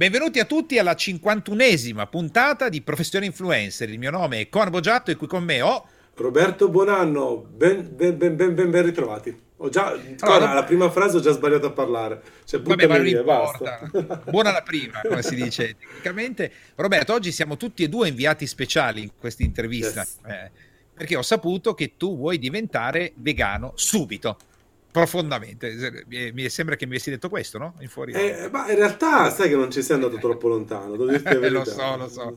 Benvenuti a tutti alla 51esima puntata di Professione Influencer. Il mio nome è Con Boggiatto e qui con me ho Roberto Buonanno. Ben, ben, ben, ben, ben, ritrovati. Ho già, allora, la prima frase ho già sbagliato a parlare. Cioè, vabbè, ma non via, importa. Buona la prima, come si dice tecnicamente. Roberto, oggi siamo tutti e due inviati speciali in questa intervista. Yes. Eh, perché ho saputo che tu vuoi diventare vegano subito profondamente. Mi sembra che mi avessi detto questo, no? In, fuori... eh, ma in realtà sai che non ci sei andato troppo lontano. lo so, lo so.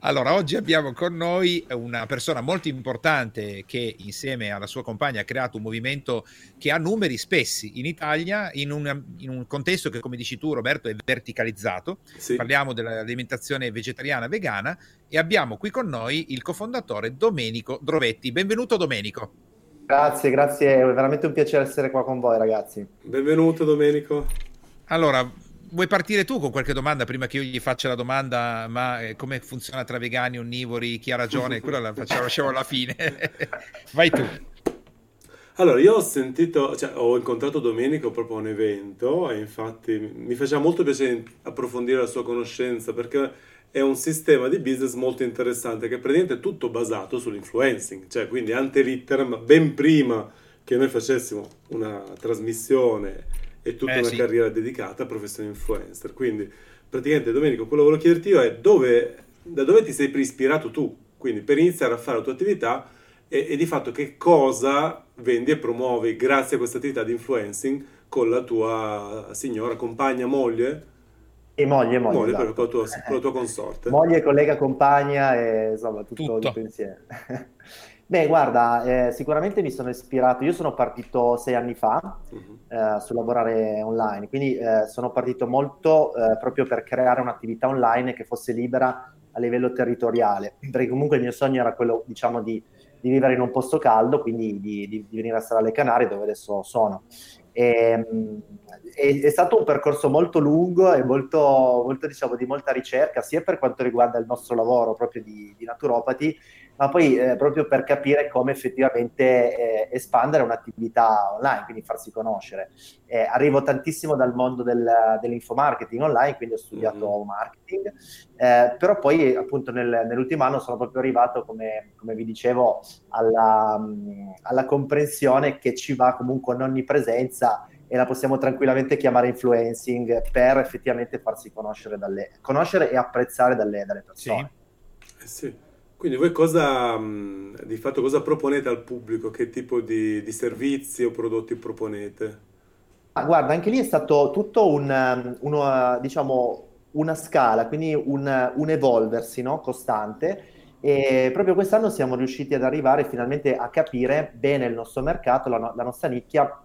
Allora, oggi abbiamo con noi una persona molto importante che insieme alla sua compagna ha creato un movimento che ha numeri spessi in Italia, in, una, in un contesto che, come dici tu Roberto, è verticalizzato. Sì. Parliamo dell'alimentazione vegetariana vegana e abbiamo qui con noi il cofondatore Domenico Drovetti. Benvenuto Domenico. Grazie, grazie, è veramente un piacere essere qua con voi ragazzi. Benvenuto Domenico. Allora, vuoi partire tu con qualche domanda prima che io gli faccia la domanda, ma eh, come funziona tra vegani onnivori, chi ha ragione? Quella la facciamo, lasciamo alla fine. Vai tu. Allora, io ho sentito, cioè ho incontrato Domenico proprio a un evento e infatti mi faceva molto piacere approfondire la sua conoscenza perché è un sistema di business molto interessante che è praticamente tutto basato sull'influencing, cioè quindi ante litteram, ben prima che noi facessimo una trasmissione e tutta eh, una sì. carriera dedicata a professione influencer. Quindi praticamente Domenico, quello che volevo chiederti io è dove, da dove ti sei ispirato tu? Quindi per iniziare a fare la tua attività e, e di fatto che cosa vendi e promuovi grazie a questa attività di influencing con la tua signora, compagna, moglie? E moglie, moglie. Moglie, esatto. con, la tua, con la tua consorte. Moglie, collega, compagna e insomma tutto, tutto. tutto insieme. Beh, guarda, eh, sicuramente mi sono ispirato. Io sono partito sei anni fa uh-huh. eh, su lavorare online, quindi eh, sono partito molto eh, proprio per creare un'attività online che fosse libera a livello territoriale, perché comunque il mio sogno era quello, diciamo, di, di vivere in un posto caldo, quindi di, di, di venire a stare alle Canarie, dove adesso sono. E, ehm, è, è, stato un percorso molto lungo e molto, molto, diciamo, di molta ricerca, sia per quanto riguarda il nostro lavoro proprio di, di naturopati, ma poi eh, proprio per capire come effettivamente eh, espandere un'attività online, quindi farsi conoscere. Eh, arrivo tantissimo dal mondo del, dell'infomarketing online, quindi ho studiato mm-hmm. marketing, eh, però poi appunto nel, nell'ultimo anno sono proprio arrivato, come, come vi dicevo, alla, alla comprensione che ci va comunque un'onnipresenza e la possiamo tranquillamente chiamare influencing per effettivamente farsi conoscere, dalle, conoscere e apprezzare dalle, dalle persone. Sì. Eh sì. Quindi voi cosa, di fatto, cosa proponete al pubblico? Che tipo di, di servizi o prodotti proponete? Ah, guarda, anche lì è stato tutto un, uno, diciamo, una scala, quindi un, un evolversi no? costante. E proprio quest'anno siamo riusciti ad arrivare finalmente a capire bene il nostro mercato, la, la nostra nicchia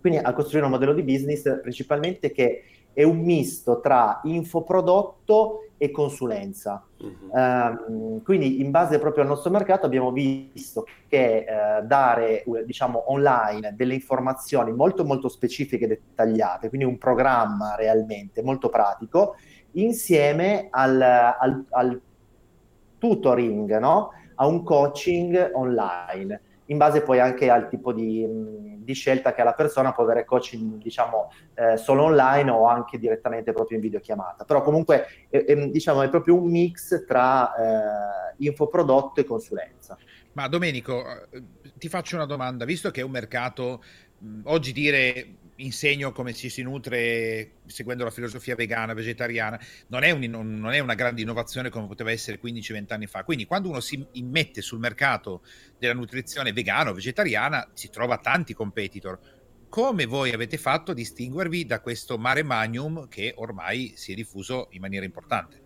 quindi a costruire un modello di business principalmente che è un misto tra infoprodotto e consulenza. Uh-huh. Um, quindi in base proprio al nostro mercato abbiamo visto che uh, dare diciamo online delle informazioni molto molto specifiche e dettagliate, quindi un programma realmente molto pratico, insieme al, al, al tutoring, no? a un coaching online in base poi anche al tipo di, di scelta che ha la persona, può avere coaching diciamo eh, solo online o anche direttamente proprio in videochiamata. Però comunque è, è, diciamo, è proprio un mix tra eh, infoprodotto e consulenza. Ma Domenico, eh, ti faccio una domanda, visto che è un mercato, oggi dire insegno come ci si nutre seguendo la filosofia vegana, vegetariana, non è, un, non è una grande innovazione come poteva essere 15-20 anni fa. Quindi quando uno si immette sul mercato della nutrizione vegana o vegetariana si trova tanti competitor. Come voi avete fatto a distinguervi da questo mare magnum che ormai si è diffuso in maniera importante?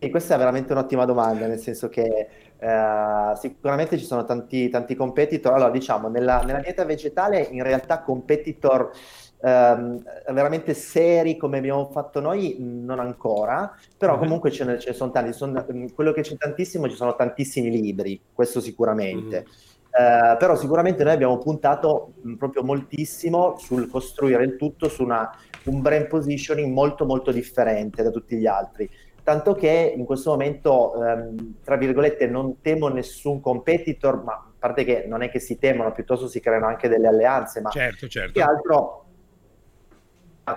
E questa è veramente un'ottima domanda, nel senso che eh, sicuramente ci sono tanti, tanti competitor. Allora, diciamo, nella, nella dieta vegetale in realtà competitor ehm, veramente seri come abbiamo fatto noi non ancora, però mm-hmm. comunque ce ne, ce ne, sono tanti. Sono, mm, quello che c'è tantissimo, ci sono tantissimi libri, questo sicuramente. Mm-hmm. Uh, però sicuramente noi abbiamo puntato mh, proprio moltissimo sul costruire il tutto su una, un brand positioning molto molto differente da tutti gli altri tanto che in questo momento, ehm, tra virgolette, non temo nessun competitor, ma a parte che non è che si temono, piuttosto si creano anche delle alleanze, ma certo, certo. più che altro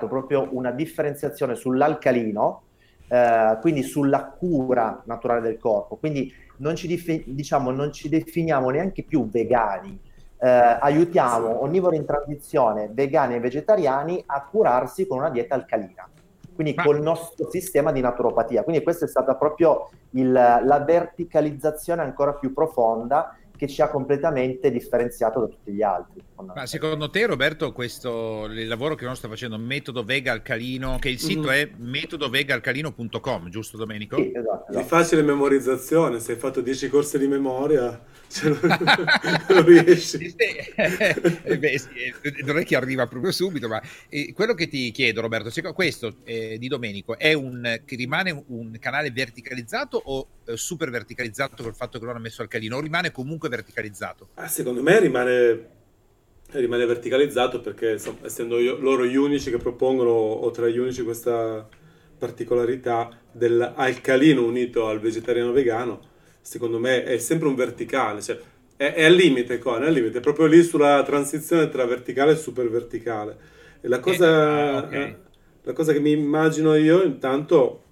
proprio una differenziazione sull'alcalino, eh, quindi sulla cura naturale del corpo. Quindi non ci, dif- diciamo, non ci definiamo neanche più vegani, eh, aiutiamo onnivori in transizione, vegani e vegetariani a curarsi con una dieta alcalina quindi Ma... col nostro sistema di naturopatia. Quindi questa è stata proprio il, la verticalizzazione ancora più profonda che ci ha completamente differenziato da tutti gli altri. Ma secondo te, Roberto, questo il lavoro che noi sta facendo, metodo vega alcalino, che il sito mm-hmm. è metodovegaalcalino.com, giusto Domenico? Sì, esatto, esatto. Di facile memorizzazione, se hai fatto 10 corsi di memoria, cioè, non, riesci. eh, beh, sì, eh, non è che arriva proprio subito, ma eh, quello che ti chiedo, Roberto, questo eh, di Domenico è un che rimane un canale verticalizzato o eh, super verticalizzato col fatto che non ha messo alcalino, o rimane comunque verticalizzato? Ah, secondo me rimane, rimane verticalizzato perché insomma, essendo io, loro gli unici che propongono, o tra gli unici, questa particolarità dell'alcalino unito al vegetariano vegano, secondo me è sempre un verticale, cioè è, è al limite, qua, è al limite, è proprio lì sulla transizione tra verticale e super verticale. E la cosa, eh, ah, okay. la cosa che mi immagino io, intanto,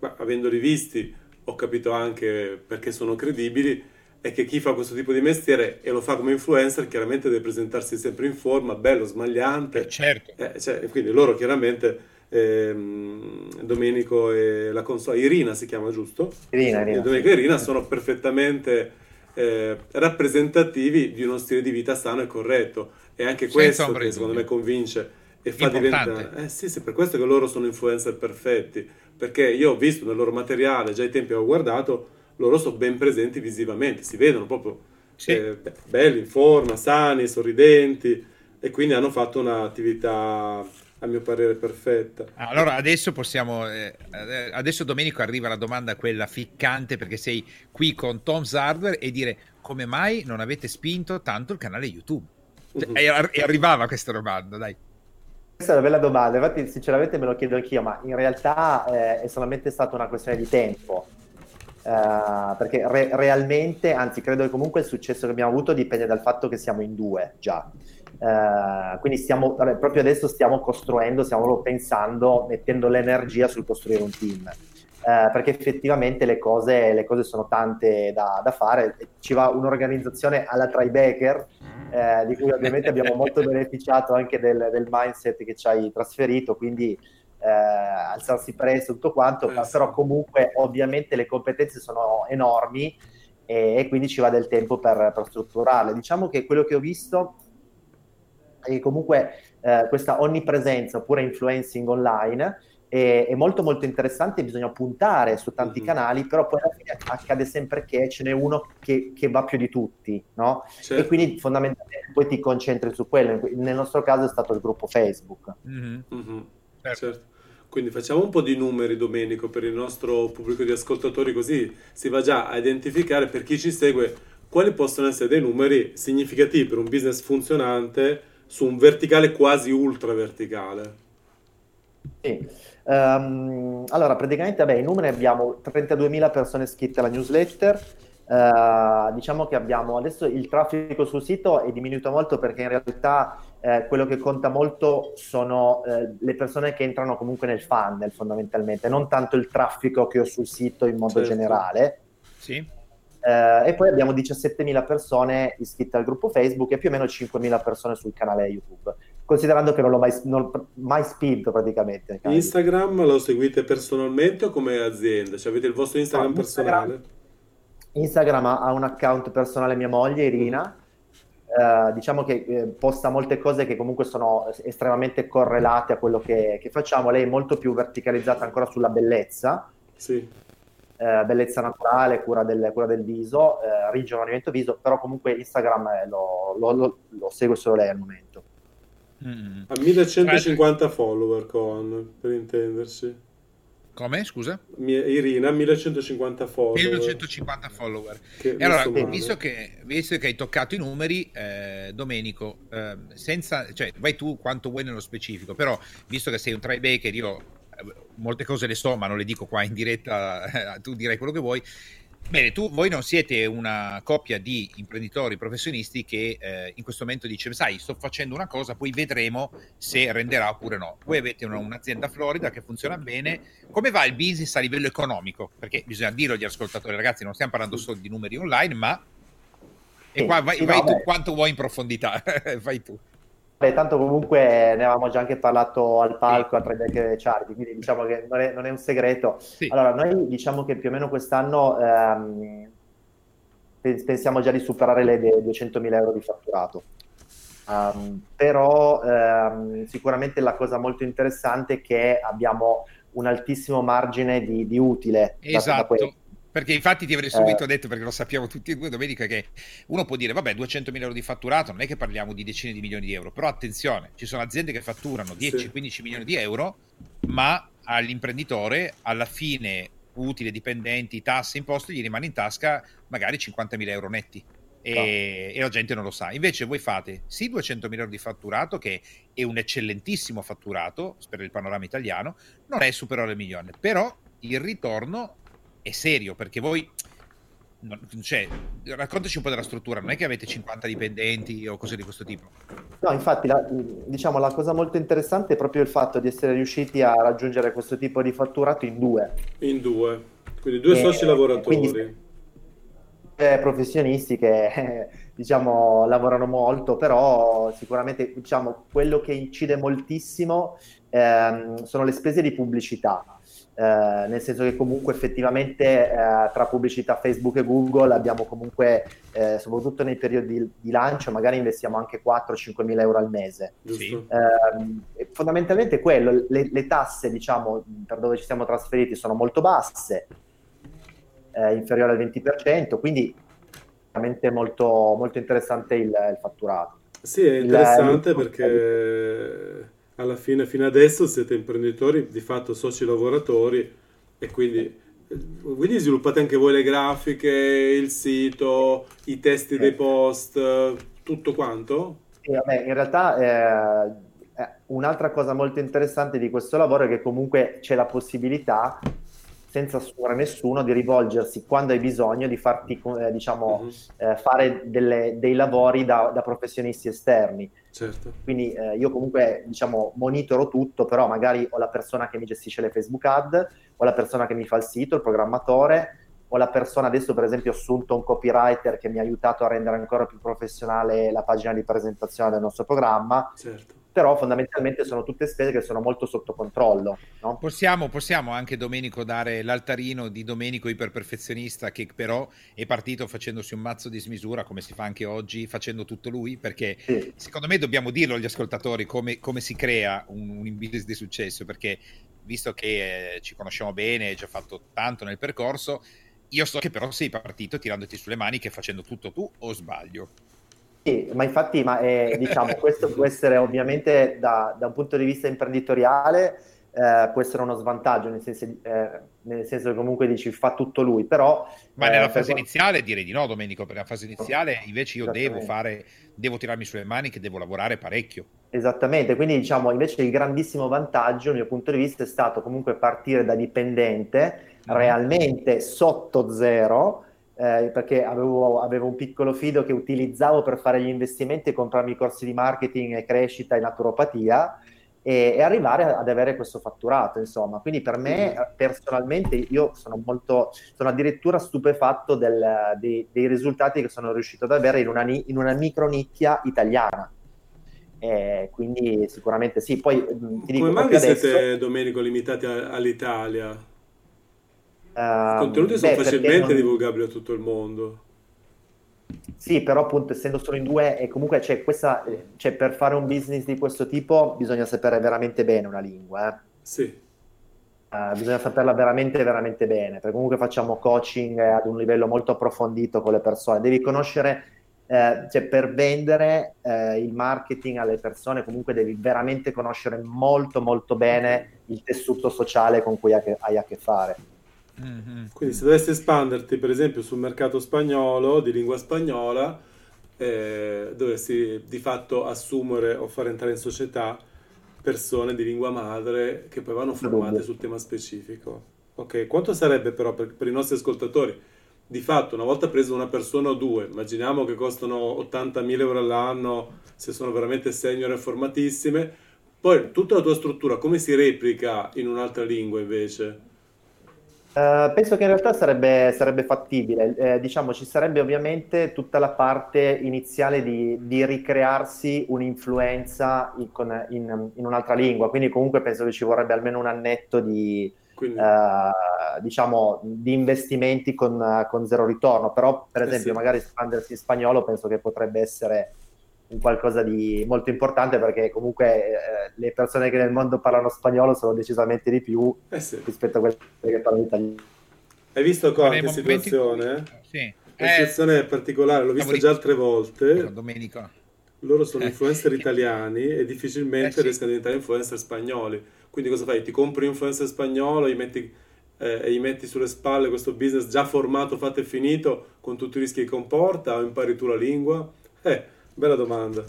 avendoli visti, ho capito anche perché sono credibili, è che chi fa questo tipo di mestiere e lo fa come influencer chiaramente deve presentarsi sempre in forma, bello, smagliante. Eh, certo. Eh, cioè, quindi loro chiaramente, ehm, Domenico e la console, Irina si chiama giusto? Irina, Irina. Domenico e Irina sono perfettamente eh, rappresentativi di uno stile di vita sano e corretto. E anche questo che secondo me convince e fa diventare... Eh sì, sì, per questo che loro sono influencer perfetti, perché io ho visto nel loro materiale, già ai tempi ho guardato, loro sono ben presenti visivamente, si vedono proprio sì. eh, belli, in forma, sani, sorridenti e quindi hanno fatto un'attività a mio parere perfetta. Allora adesso possiamo, eh, adesso Domenico arriva la domanda quella ficcante perché sei qui con Tom's Hardware e dire come mai non avete spinto tanto il canale YouTube? Cioè, uh-huh. e, e arrivava questa domanda, dai. Questa è una bella domanda, infatti sinceramente me lo chiedo anch'io, ma in realtà eh, è solamente stata una questione di tempo. Uh, perché re- realmente, anzi credo che comunque il successo che abbiamo avuto dipende dal fatto che siamo in due già. Uh, quindi stiamo, proprio adesso stiamo costruendo, stiamo pensando, mettendo l'energia sul costruire un team. Uh, perché effettivamente le cose, le cose, sono tante da, da, fare. Ci va un'organizzazione alla Tribecker, eh, di cui ovviamente abbiamo molto beneficiato anche del, del mindset che ci hai trasferito. Quindi eh, alzarsi presto, tutto quanto, eh, però comunque ovviamente le competenze sono enormi e, e quindi ci va del tempo per, per, strutturarle. Diciamo che quello che ho visto che comunque eh, questa onnipresenza oppure influencing online è, è, molto molto interessante, bisogna puntare su tanti mm-hmm. canali, però poi alla fine accade sempre che ce n'è uno che, che va più di tutti, no? Certo. E quindi fondamentalmente poi ti concentri su quello. Nel nostro caso è stato il gruppo Facebook. Mm-hmm. Mm-hmm. Certo. certo. Quindi facciamo un po' di numeri, Domenico, per il nostro pubblico di ascoltatori, così si va già a identificare per chi ci segue quali possono essere dei numeri significativi per un business funzionante su un verticale quasi ultra verticale. Sì. Um, allora, praticamente, vabbè, i numeri abbiamo 32.000 persone iscritte alla newsletter, Uh, diciamo che abbiamo adesso il traffico sul sito è diminuito molto perché in realtà eh, quello che conta molto sono eh, le persone che entrano comunque nel funnel fondamentalmente, non tanto il traffico che ho sul sito in modo certo. generale. Sì. Eh, e poi abbiamo 17.000 persone iscritte al gruppo Facebook e più o meno 5.000 persone sul canale YouTube, considerando che non l'ho mai, non, mai spinto praticamente. Instagram lo seguite personalmente o come azienda? Cioè avete il vostro Instagram no, personale? Instagram, Instagram ha un account personale mia moglie, Irina, Uh, diciamo che eh, posta molte cose che comunque sono estremamente correlate a quello che, che facciamo. Lei è molto più verticalizzata ancora sulla bellezza, sì. Uh, bellezza naturale, cura del, cura del viso, uh, ringiovanimento viso, però comunque Instagram lo, lo, lo, lo, segue solo lei al momento. Mm. Ha 1150 follower con, per intendersi. Come? Scusa? Irina, 1150 follower. 1150 follower. Che e allora, visto che, visto che, hai toccato i numeri, eh, Domenico, eh, senza, cioè, vai tu quanto vuoi nello specifico, però visto che sei un trybaker, io eh, molte cose le so, ma non le dico qua in diretta, tu direi quello che vuoi. Bene, tu, voi non siete una coppia di imprenditori professionisti che eh, in questo momento dice, sai, sto facendo una cosa, poi vedremo se renderà oppure no. Voi avete una, un'azienda florida che funziona bene. Come va il business a livello economico? Perché bisogna dirlo agli ascoltatori, ragazzi, non stiamo parlando solo di numeri online, ma... E qua vai, vai tu quanto vuoi in profondità, vai tu. Beh, tanto comunque ne avevamo già anche parlato al palco a tre decade Charity, quindi diciamo che non è, non è un segreto. Sì. Allora, noi diciamo che più o meno quest'anno ehm, pensiamo già di superare le 200.000 euro di fatturato. Um, però ehm, sicuramente la cosa molto interessante è che abbiamo un altissimo margine di, di utile. Esatto. Perché infatti ti avrei subito eh. detto, perché lo sappiamo tutti e due domenica, che uno può dire, vabbè, 200.000 euro di fatturato, non è che parliamo di decine di milioni di euro, però attenzione, ci sono aziende che fatturano 10-15 sì. milioni di euro, ma all'imprenditore alla fine utile, dipendenti, tasse, imposte, gli rimane in tasca magari 50.000 euro netti. E, no. e, la gente non lo sa. Invece voi fate sì 200.000 euro di fatturato, che è un eccellentissimo fatturato per il panorama italiano, non è superiore al milione, però il ritorno è serio perché voi non, cioè, raccontaci un po' della struttura, non è che avete 50 dipendenti o cose di questo tipo. No, infatti, la, diciamo, la cosa molto interessante è proprio il fatto di essere riusciti a raggiungere questo tipo di fatturato in due. In due, quindi due e, soci lavoratori. Quindi, eh, professionisti che diciamo lavorano molto, però sicuramente diciamo, quello che incide moltissimo ehm, sono le spese di pubblicità eh, nel senso che comunque effettivamente eh, tra pubblicità Facebook e Google abbiamo comunque, eh, soprattutto nei periodi di, lancio, magari investiamo anche 4-5 mila euro al mese. Sì. Ehm, fondamentalmente quello, le, le, tasse diciamo per dove ci siamo trasferiti sono molto basse, eh, inferiore al 20%, quindi veramente molto, molto interessante il, il fatturato. Sì, è interessante il, perché alla fine, fino adesso siete imprenditori, di fatto soci lavoratori e quindi, quindi sviluppate anche voi le grafiche, il sito, i testi dei post, tutto quanto? Sì, vabbè, in realtà eh, eh, un'altra cosa molto interessante di questo lavoro è che comunque c'è la possibilità senza assumere nessuno, di rivolgersi quando hai bisogno di farti, eh, diciamo, uh-huh. eh, fare delle, dei lavori da, da, professionisti esterni. Certo. Quindi eh, io comunque, diciamo, monitoro tutto, però magari ho la persona che mi gestisce le Facebook ad, ho la persona che mi fa il sito, il programmatore, ho la persona, adesso per esempio ho assunto un copywriter che mi ha aiutato a rendere ancora più professionale la pagina di presentazione del nostro programma. Certo però fondamentalmente sono tutte spese che sono molto sotto controllo. No? Possiamo, possiamo, anche Domenico dare l'altarino di Domenico iperperfezionista che però è partito facendosi un mazzo di smisura come si fa anche oggi facendo tutto lui perché sì. secondo me dobbiamo dirlo agli ascoltatori come, come si crea un, un, business di successo perché visto che eh, ci conosciamo bene, hai già fatto tanto nel percorso, io so che però sei partito tirandoti sulle maniche facendo tutto tu o sbaglio? Sì, ma infatti ma, eh, diciamo, questo può essere ovviamente da, da, un punto di vista imprenditoriale, eh, può essere uno svantaggio, nel senso, eh, nel senso, che comunque dici fa tutto lui, però... Ma nella eh, fase per... iniziale direi di no, Domenico, per la fase iniziale invece io devo fare, devo tirarmi sulle mani che devo lavorare parecchio. Esattamente, quindi diciamo invece il grandissimo vantaggio, dal mio punto di vista, è stato comunque partire da dipendente, mm. realmente sotto zero, eh, perché avevo, avevo, un piccolo fido che utilizzavo per fare gli investimenti e comprarmi corsi di marketing e crescita e naturopatia e, e, arrivare ad avere questo fatturato, insomma. Quindi per me personalmente io sono molto, sono addirittura stupefatto del, dei, dei, risultati che sono riuscito ad avere in una, in una micro nicchia italiana. Eh, quindi sicuramente sì. Poi ti dico Come mai siete, adesso... Domenico, limitati a, all'Italia? I ehm, contenuti sono beh, facilmente non... divulgabili a tutto il mondo. Sì, però appunto essendo solo in due e comunque c'è questa, cioè, per fare un business di questo tipo bisogna sapere veramente bene una lingua. Eh? Sì. Uh, bisogna saperla veramente, veramente bene, perché comunque facciamo coaching ad un livello molto approfondito con le persone. Devi conoscere, eh, cioè per vendere eh, il marketing alle persone, comunque devi veramente conoscere molto, molto bene il tessuto sociale con cui hai a che, hai a che fare. Mm-hmm. Quindi se dovessi espanderti per esempio sul mercato spagnolo, di lingua spagnola, eh, dovresti di fatto assumere o far entrare in società persone di lingua madre che poi vanno formate sul tema specifico. Ok, quanto sarebbe però per, per i nostri ascoltatori di fatto una volta preso una persona o due, immaginiamo che costano 80.000 euro all'anno se sono veramente senior e formatissime, poi tutta la tua struttura come si replica in un'altra lingua invece? Uh, penso che in realtà sarebbe, sarebbe fattibile, eh, diciamo ci sarebbe ovviamente tutta la parte iniziale di, di ricrearsi un'influenza in, in, in, un'altra lingua, quindi comunque penso che ci vorrebbe almeno un annetto di, uh, diciamo, di investimenti con, con, zero ritorno, però per esempio eh sì. magari espandersi in spagnolo penso che potrebbe essere un qualcosa di molto importante perché comunque eh, le persone che nel mondo parlano spagnolo sono decisamente di più eh sì. rispetto a quelle che parlano italiano. Hai visto qua che situazione? Sì. La situazione è particolare, l'ho vista già altre volte. Domenica. Loro sono influencer italiani e difficilmente eh sì. riescono a diventare influencer spagnoli. Quindi cosa fai? Ti compri un influencer spagnolo, gli metti, eh, gli metti sulle spalle questo business già formato, fatto e finito, con tutti i rischi che comporta, o impari tu la lingua? Eh, Bella domanda.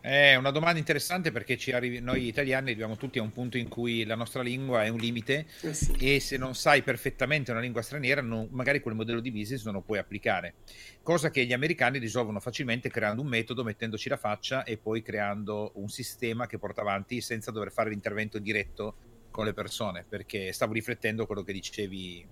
È una domanda interessante perché arrivi, noi italiani arriviamo tutti a un punto in cui la nostra lingua è un limite eh sì. e se non sai perfettamente una lingua straniera non, magari quel modello di business non lo puoi applicare. Cosa che gli americani risolvono facilmente creando un metodo, mettendoci la faccia e poi creando un sistema che porta avanti senza dover fare l'intervento diretto con le persone perché stavo riflettendo a quello che dicevi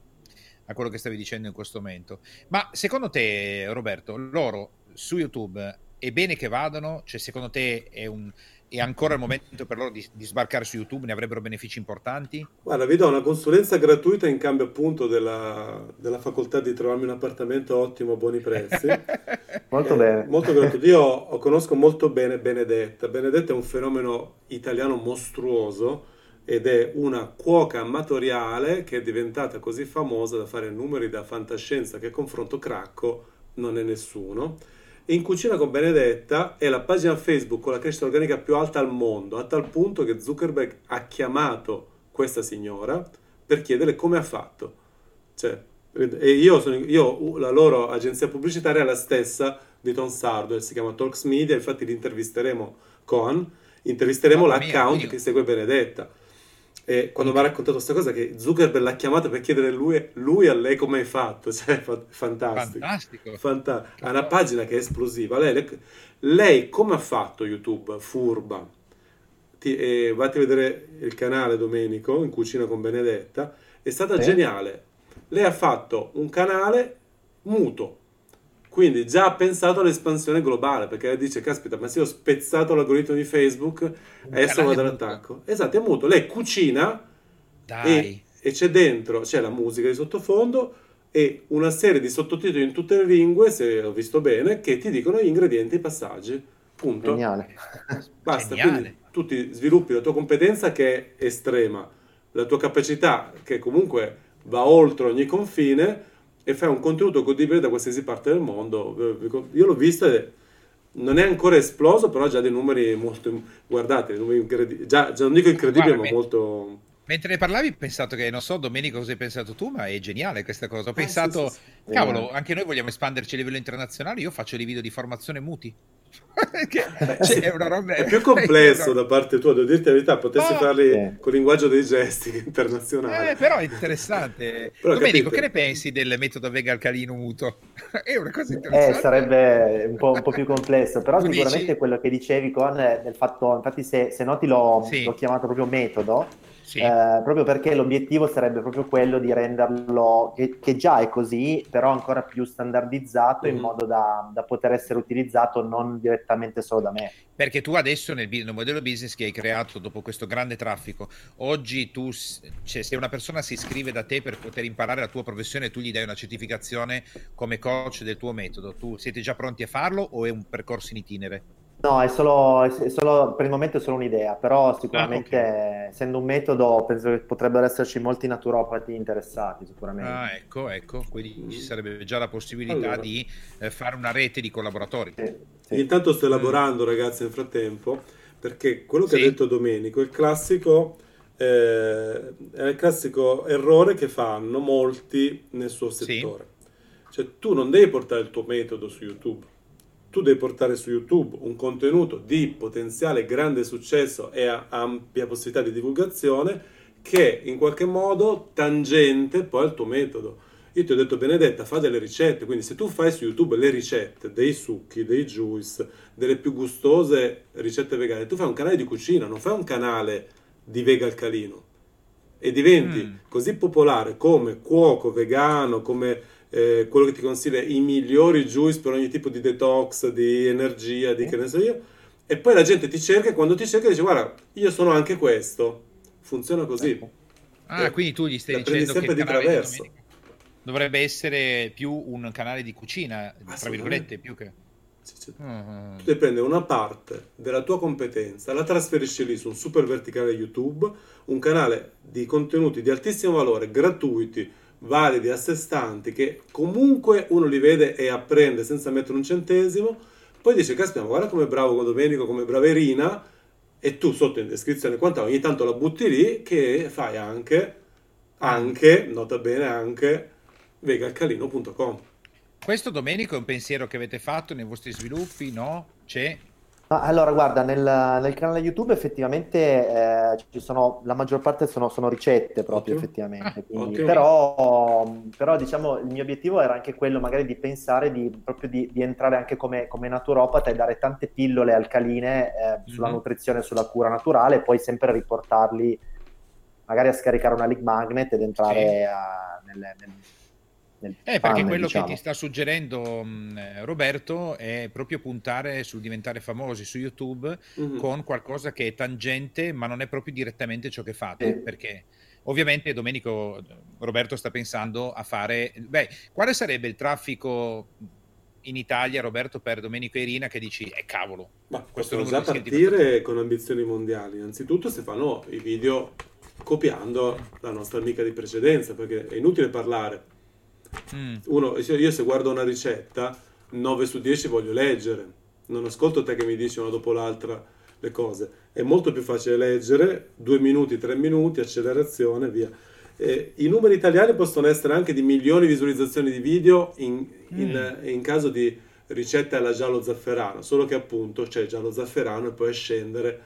a quello che stavi dicendo in questo momento. Ma secondo te Roberto, loro su YouTube è bene che vadano? Cioè, secondo te è, un, è ancora il momento per loro di, di, sbarcare su YouTube? Ne avrebbero benefici importanti? Guarda, vi do una consulenza gratuita in cambio appunto della, della facoltà di trovarmi un appartamento ottimo a buoni prezzi. molto eh, bene. Molto gratuito. Io conosco molto bene Benedetta. Benedetta è un fenomeno italiano mostruoso ed è una cuoca amatoriale che è diventata così famosa da fare numeri da fantascienza che confronto cracco non è nessuno in Cucina con Benedetta è la pagina Facebook con la crescita organica più alta al mondo, a tal punto che Zuckerberg ha chiamato questa signora per chiedere come ha fatto. Cioè, e io, sono, io, la loro agenzia pubblicitaria è la stessa di Tom Sardo, si chiama Talks Media, infatti li intervisteremo con, intervisteremo Mamma l'account mia, che segue Benedetta. E quando mi ha raccontato questa cosa che Zuckerberg l'ha chiamata per chiedere lui, lui a lei come hai fatto, cioè fantastico. Fantastico. Fanta- ha una pagina che è esplosiva. Lei, lei come ha fatto YouTube? Furba. Ti, eh, vatti a vedere il canale Domenico in cucina con Benedetta. È stata eh? geniale. Lei ha fatto un canale muto quindi già ha pensato all'espansione globale, perché dice, caspita, ma se ho spezzato l'algoritmo di Facebook, adesso vado all'attacco. Esatto, è muto. Lei cucina e, e, c'è dentro, c'è la musica di sottofondo e una serie di sottotitoli in tutte le lingue, se ho visto bene, che ti dicono gli ingredienti e i passaggi. Punto. Geniale. Basta, Geniale. quindi tu ti sviluppi la tua competenza che è estrema, la tua capacità che comunque va oltre ogni confine e fai un contenuto godibile da qualsiasi parte del mondo. Io l'ho visto e non è ancora esploso, però ha già dei numeri molto... Guardate, numeri incredibili, già, già, non dico incredibili, Guarda, ma molto... Mentre ne parlavi ho pensato che, non so Domenico cosa hai pensato tu, ma è geniale questa cosa. Ho ah, pensato, sì, sì, sì. cavolo, anche noi vogliamo espanderci a livello internazionale, io faccio dei video di formazione muti. cioè, è, roba... è, più complesso da parte tua, devo dirti la verità, potessi oh, farli eh. con linguaggio dei gesti internazionali. Eh, però è interessante. però, Domenico, capite? che ne pensi del metodo Vega alcalino muto? è una cosa interessante. Eh, sarebbe un po', un po', più complesso, però tu sicuramente dici? quello che dicevi con del fatto, infatti se, se noti l'ho, sì. l'ho chiamato proprio metodo, sì. eh, proprio perché l'obiettivo sarebbe proprio quello di renderlo, che, che già è così, però ancora più standardizzato mm. in modo da, da, poter essere utilizzato non direttamente solo da me. Perché tu adesso nel, nel modello business che hai creato dopo questo grande traffico, oggi tu, cioè, se una persona si iscrive da te per poter imparare la tua professione, tu gli dai una certificazione come coach del tuo metodo, tu siete già pronti a farlo o è un percorso in itinere? No, è solo, è solo, per il momento è solo un'idea, però sicuramente ah, okay. essendo un metodo penso che potrebbero esserci molti naturopati interessati sicuramente. Ah, ecco, ecco, quindi ci sarebbe già la possibilità allora. di eh, fare una rete di collaboratori. Sì, sì. Intanto sto elaborando ragazzi nel frattempo, perché quello che sì. ha detto Domenico è il classico... Eh, è il classico errore che fanno molti nel suo settore. Cioè tu non devi portare il tuo metodo su YouTube tu devi portare su YouTube un contenuto di potenziale grande successo e ampia possibilità di divulgazione che in qualche modo tangente poi al tuo metodo. io ti ho detto Benedetta, fa delle ricette, quindi se tu fai su YouTube le ricette dei succhi, dei juice, delle più gustose ricette vegane, tu fai un canale di cucina, non fai un canale di vega alcalino e diventi mm. così popolare come cuoco vegano, come eh, quello che ti consiglia i migliori juice per ogni tipo di detox, di energia, di che ne so io, e poi la gente ti cerca e quando ti cerca dice guarda, io sono anche questo. Funziona così. Ecco. Ah, eh, quindi tu gli stai dicendo che di traverso. dovrebbe essere più un canale di cucina, tra virgolette, più che... Mm. Tu devi prendere una parte della tua competenza, la trasferisci lì su un super verticale YouTube, un canale di contenuti di altissimo valore, gratuiti, validi, a sé stanti, che comunque uno li vede e apprende senza mettere un centesimo, poi dice, caspita, guarda come bravo Domenico, come braverina, e tu sotto in descrizione quanta ogni tanto la butti lì, che fai anche, anche, nota bene anche, vegalcalino.com. Questo Domenico è un pensiero che avete fatto nei vostri sviluppi, no? C'è? Allora, guarda, nel, nel, canale YouTube effettivamente eh, ci sono, la maggior parte sono, sono ricette proprio, Ottimo. effettivamente. Quindi, però, però, diciamo, il mio obiettivo era anche quello magari di pensare di, proprio di, di entrare anche come, come, naturopata e dare tante pillole alcaline eh, sulla mm-hmm. nutrizione sulla cura naturale e poi sempre riportarli magari a scaricare una league magnet ed entrare sì. a, nel, nel eh, perché quello diciamo. che ti sta suggerendo mh, mm, Roberto è proprio puntare sul diventare famosi su YouTube mm-hmm. con qualcosa che è tangente, ma non è proprio direttamente ciò che fate. Sì. Perché ovviamente Domenico Roberto sta pensando a fare. Beh, quale sarebbe il traffico in Italia, Roberto, per Domenico e Irina che dici, eh cavolo. Ma questo già partire con ambizioni mondiali. Innanzitutto se fanno i video copiando la nostra amica di precedenza, perché è inutile parlare Mm. Uno, io se guardo una ricetta, 9 su 10 voglio leggere, non ascolto te che mi dici una dopo l'altra le cose. È molto più facile leggere, 2 minuti, 3 minuti, accelerazione, via. Eh, I numeri italiani possono essere anche di milioni di visualizzazioni di video in, in, mm. in caso di ricette alla giallo zafferano, solo che appunto c'è giallo zafferano e poi scendere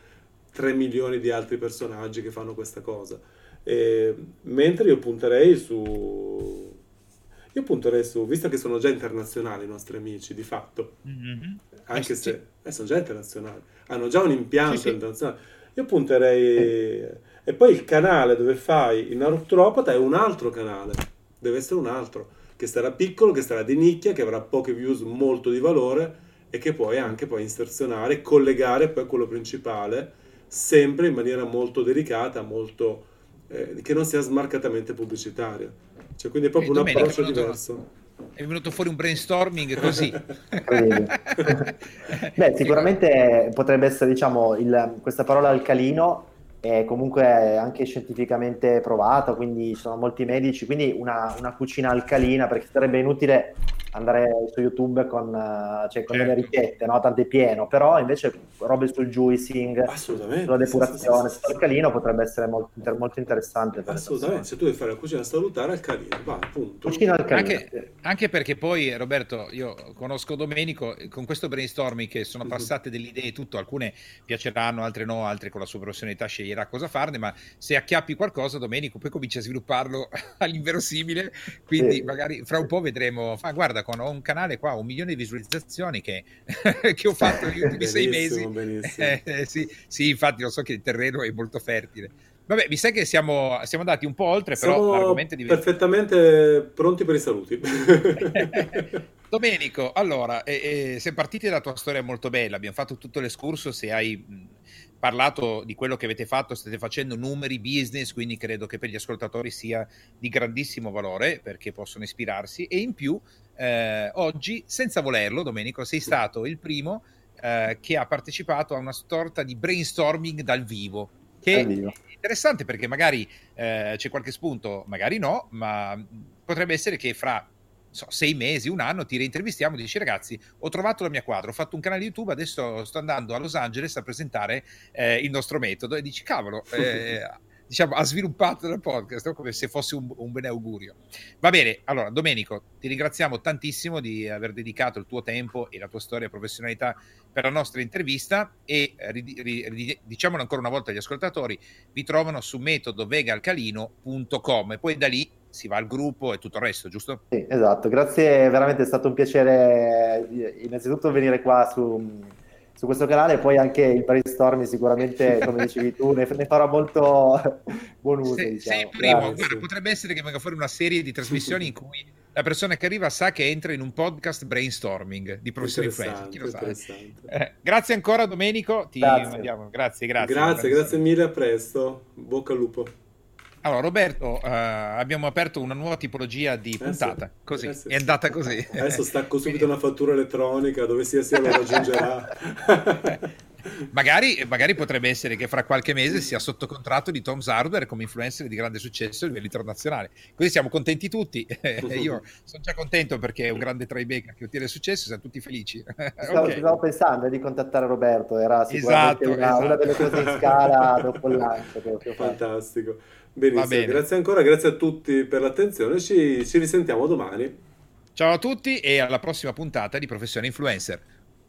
3 milioni di altri personaggi che fanno questa cosa. Eh, mentre io punterei su io punterei su, visto che sono già internazionali i nostri amici, di fatto, mm-hmm. anche eh, se eh, sono già internazionali, hanno già un impianto sì, internazionale, io punterei... Eh. E poi il canale dove fai il naturopata è un altro canale, deve essere un altro, che sarà piccolo, che sarà di nicchia, che avrà poche views molto di valore e che puoi anche poi inserzionare, collegare poi a quello principale, sempre in maniera molto delicata, molto, eh, che non sia smarcatamente pubblicitaria. Cioè, quindi è proprio un approccio diverso. È venuto fuori un brainstorming così. Beh, sicuramente potrebbe essere, diciamo, il, questa parola alcalino è comunque anche scientificamente provata, quindi ci sono molti medici, quindi una, una cucina alcalina, perché sarebbe inutile andare su YouTube con, uh, cioè, con certo. delle ricette, no? tante pieno, però invece robe sul juicing, sulla depurazione, sì, sì, sì, alcalino potrebbe essere molto, molto interessante. Assolutamente, se tu devi fare la cucina salutare, alcalino, va, appunto. Cucina alcalina. Anche, anche, perché poi, Roberto, io conosco Domenico, con questo brainstorming che sono mhm. passate delle idee e tutto, alcune piaceranno, altre no, altre con la sua professionalità sceglierà cosa farne, ma se acchiappi qualcosa, Domenico, poi cominci a svilupparlo all'inverosimile, quindi magari fra un po' vedremo, ma guarda, con ho un canale qua, un milione di visualizzazioni che, che ho fatto negli ultimi sei mesi. Eh, eh, sì, sì, infatti lo so che il terreno è molto fertile. Vabbè, mi sa che siamo, siamo andati un po' oltre, però siamo l'argomento diventa... perfettamente pronti per i saluti. Domenico, allora, eh, eh, siamo partiti dalla tua storia molto bella, abbiamo fatto tutto l'escurso, se hai parlato di quello che avete fatto, state facendo numeri, business, quindi credo che per gli ascoltatori sia di grandissimo valore perché possono ispirarsi. E in più eh, oggi, senza volerlo, Domenico, sei stato il primo eh, che ha partecipato a una sorta di brainstorming dal vivo, che è interessante perché magari eh, c'è qualche spunto, magari no, ma potrebbe essere che fra so, sei mesi, un anno, ti reintervistiamo e dici ragazzi, ho trovato la mia quadra, ho fatto un canale YouTube, adesso sto andando a Los Angeles a presentare eh, il nostro metodo e dici cavolo, eh, diciamo, ha sviluppato il podcast, come se fosse un, un bene augurio. Va bene, allora Domenico, ti ringraziamo tantissimo di aver dedicato il tuo tempo e la tua storia e professionalità per la nostra intervista e ri, ri, diciamolo ancora una volta agli ascoltatori, vi trovano su metodovegalcalino.com e poi da lì si va al gruppo e tutto il resto, giusto? Sì, esatto. Grazie, veramente è stato un piacere innanzitutto venire qua su, su questo canale e poi anche il brainstorming sicuramente, come dicevi tu, ne, ne farà molto buon uso. Se, diciamo. Sei primo, Guarda, potrebbe essere che venga fuori una serie di trasmissioni in cui la persona che arriva sa che entra in un podcast brainstorming di professore influencer. Eh, grazie ancora Domenico, ti grazie. mandiamo. Grazie, grazie. Grazie, grazie mille, a presto. Bocca al lupo. Allora, Roberto, uh, abbiamo aperto una nuova tipologia di puntata. Sì, così, sì. è andata così. Adesso stacco subito una fattura elettronica dove sia sia lo raggiungerà. magari, magari, potrebbe essere che fra qualche mese sia sotto contratto di Tom's Hardware come influencer di grande successo a livello internazionale. Così siamo contenti tutti. Io sono già contento perché è un grande trybaker che ottiene successo, siamo tutti felici. Stavo, okay. stavo pensando di contattare Roberto, era sicuramente esatto, una, esatto. una, delle cose in scala dopo il lancio. Fantastico. Benissimo, grazie ancora, grazie a tutti per l'attenzione, ci, ci risentiamo domani. Ciao a tutti e alla prossima puntata di Professione Influencer.